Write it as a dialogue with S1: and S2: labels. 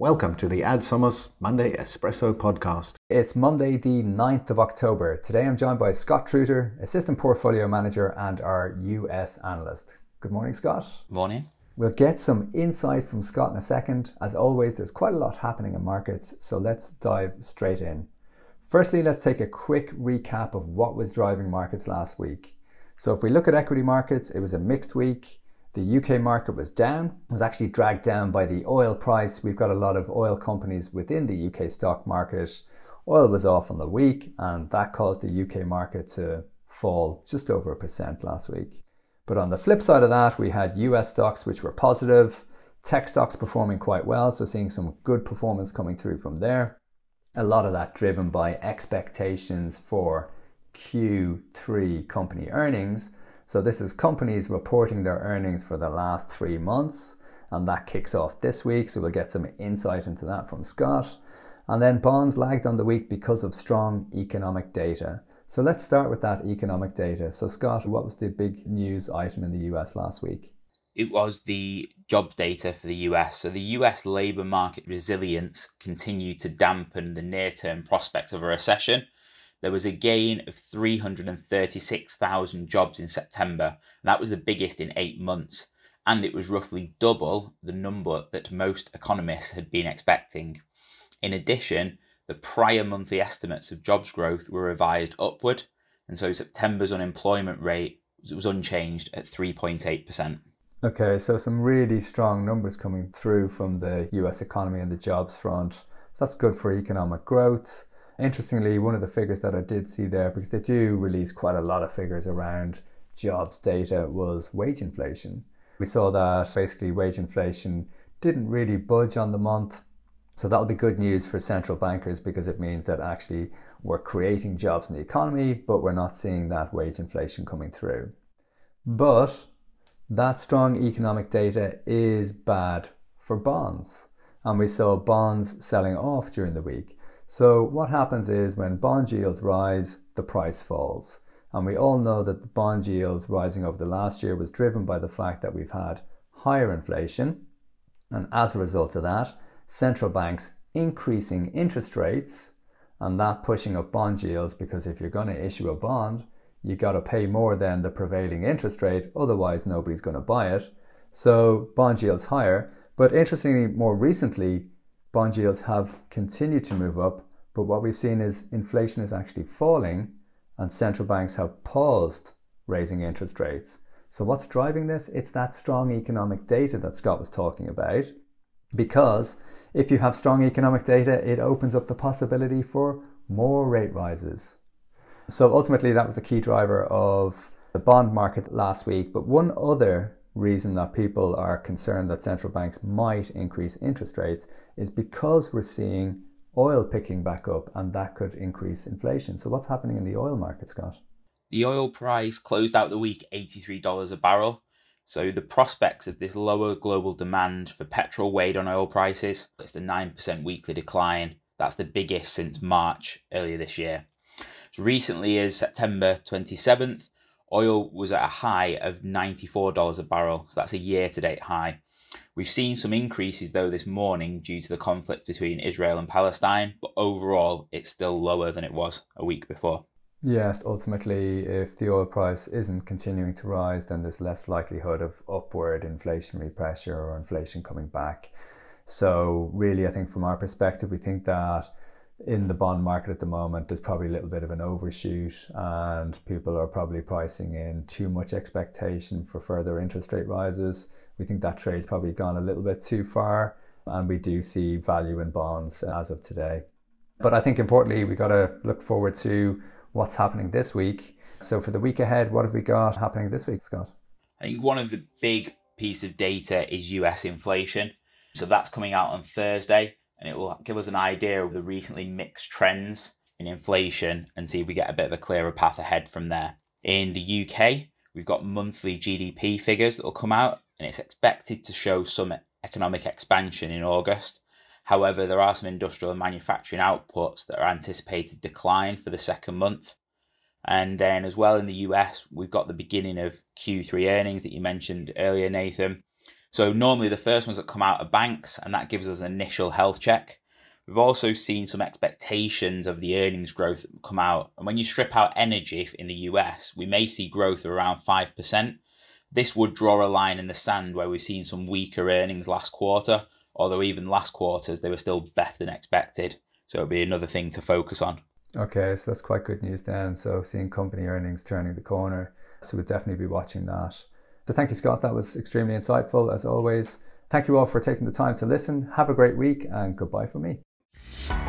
S1: Welcome to the Ad Summers Monday Espresso podcast.
S2: It's Monday, the 9th of October. Today I'm joined by Scott Truter, Assistant Portfolio Manager and our US Analyst. Good morning, Scott.
S3: Morning.
S2: We'll get some insight from Scott in a second. As always, there's quite a lot happening in markets, so let's dive straight in. Firstly, let's take a quick recap of what was driving markets last week. So, if we look at equity markets, it was a mixed week. The UK market was down, was actually dragged down by the oil price. We've got a lot of oil companies within the UK stock market. Oil was off on the week, and that caused the UK market to fall just over a percent last week. But on the flip side of that, we had US stocks which were positive, tech stocks performing quite well, so seeing some good performance coming through from there. A lot of that driven by expectations for Q3 company earnings so this is companies reporting their earnings for the last three months, and that kicks off this week. So we'll get some insight into that from Scott. And then bonds lagged on the week because of strong economic data. So let's start with that economic data. So Scott, what was the big news item in the US last week?
S3: It was the job data for the US. So the US labour market resilience continued to dampen the near term prospects of a recession there was a gain of 336,000 jobs in September, that was the biggest in eight months. And it was roughly double the number that most economists had been expecting. In addition, the prior monthly estimates of jobs growth were revised upward, and so September's unemployment rate was unchanged at 3.8%.
S2: Okay, so some really strong numbers coming through from the US economy and the jobs front. So that's good for economic growth. Interestingly, one of the figures that I did see there, because they do release quite a lot of figures around jobs data, was wage inflation. We saw that basically wage inflation didn't really budge on the month. So that'll be good news for central bankers because it means that actually we're creating jobs in the economy, but we're not seeing that wage inflation coming through. But that strong economic data is bad for bonds. And we saw bonds selling off during the week. So what happens is when bond yields rise, the price falls. And we all know that the bond yields rising over the last year was driven by the fact that we've had higher inflation. And as a result of that, central banks increasing interest rates and that pushing up bond yields because if you're going to issue a bond, you got to pay more than the prevailing interest rate, otherwise, nobody's going to buy it. So, bond yields higher. But interestingly, more recently, bond yields have continued to move up, but what we've seen is inflation is actually falling and central banks have paused raising interest rates. So, what's driving this? It's that strong economic data that Scott was talking about. Because if you have strong economic data, it opens up the possibility for more rate rises. So, ultimately, that was the key driver of the bond market last week. But one other reason that people are concerned that central banks might increase interest rates is because we're seeing oil picking back up and that could increase inflation. So, what's happening in the oil market, Scott?
S3: The oil price closed out the week $83 a barrel. So, the prospects of this lower global demand for petrol weighed on oil prices. It's the 9% weekly decline. That's the biggest since March earlier this year. As recently as September 27th, Oil was at a high of $94 a barrel, so that's a year to date high. We've seen some increases though this morning due to the conflict between Israel and Palestine, but overall it's still lower than it was a week before.
S2: Yes, ultimately, if the oil price isn't continuing to rise, then there's less likelihood of upward inflationary pressure or inflation coming back. So, really, I think from our perspective, we think that in the bond market at the moment, there's probably a little bit of an overshoot, and people are probably pricing in too much expectation for further interest rate rises. We think that trade's probably gone a little bit too far, and we do see value in bonds as of today. But I think importantly, we got to look forward to what's happening this week. So, for the week ahead, what have we got happening this week, Scott?
S3: I think one of the big piece of data is US inflation. So, that's coming out on Thursday and it will give us an idea of the recently mixed trends in inflation and see if we get a bit of a clearer path ahead from there. In the UK, we've got monthly GDP figures that will come out, and it's expected to show some economic expansion in August. However, there are some industrial and manufacturing outputs that are anticipated decline for the second month. And then, as well, in the US, we've got the beginning of Q3 earnings that you mentioned earlier, Nathan. So normally the first ones that come out are banks, and that gives us an initial health check. We've also seen some expectations of the earnings growth come out. And when you strip out energy in the US, we may see growth of around 5%. This would draw a line in the sand where we've seen some weaker earnings last quarter, although even last quarters they were still better than expected. So it'll be another thing to focus on.
S2: Okay, so that's quite good news then. So seeing company earnings turning the corner. So we'll definitely be watching that. So thank you, Scott. That was extremely insightful as always. Thank you all for taking the time to listen. Have a great week and goodbye from me.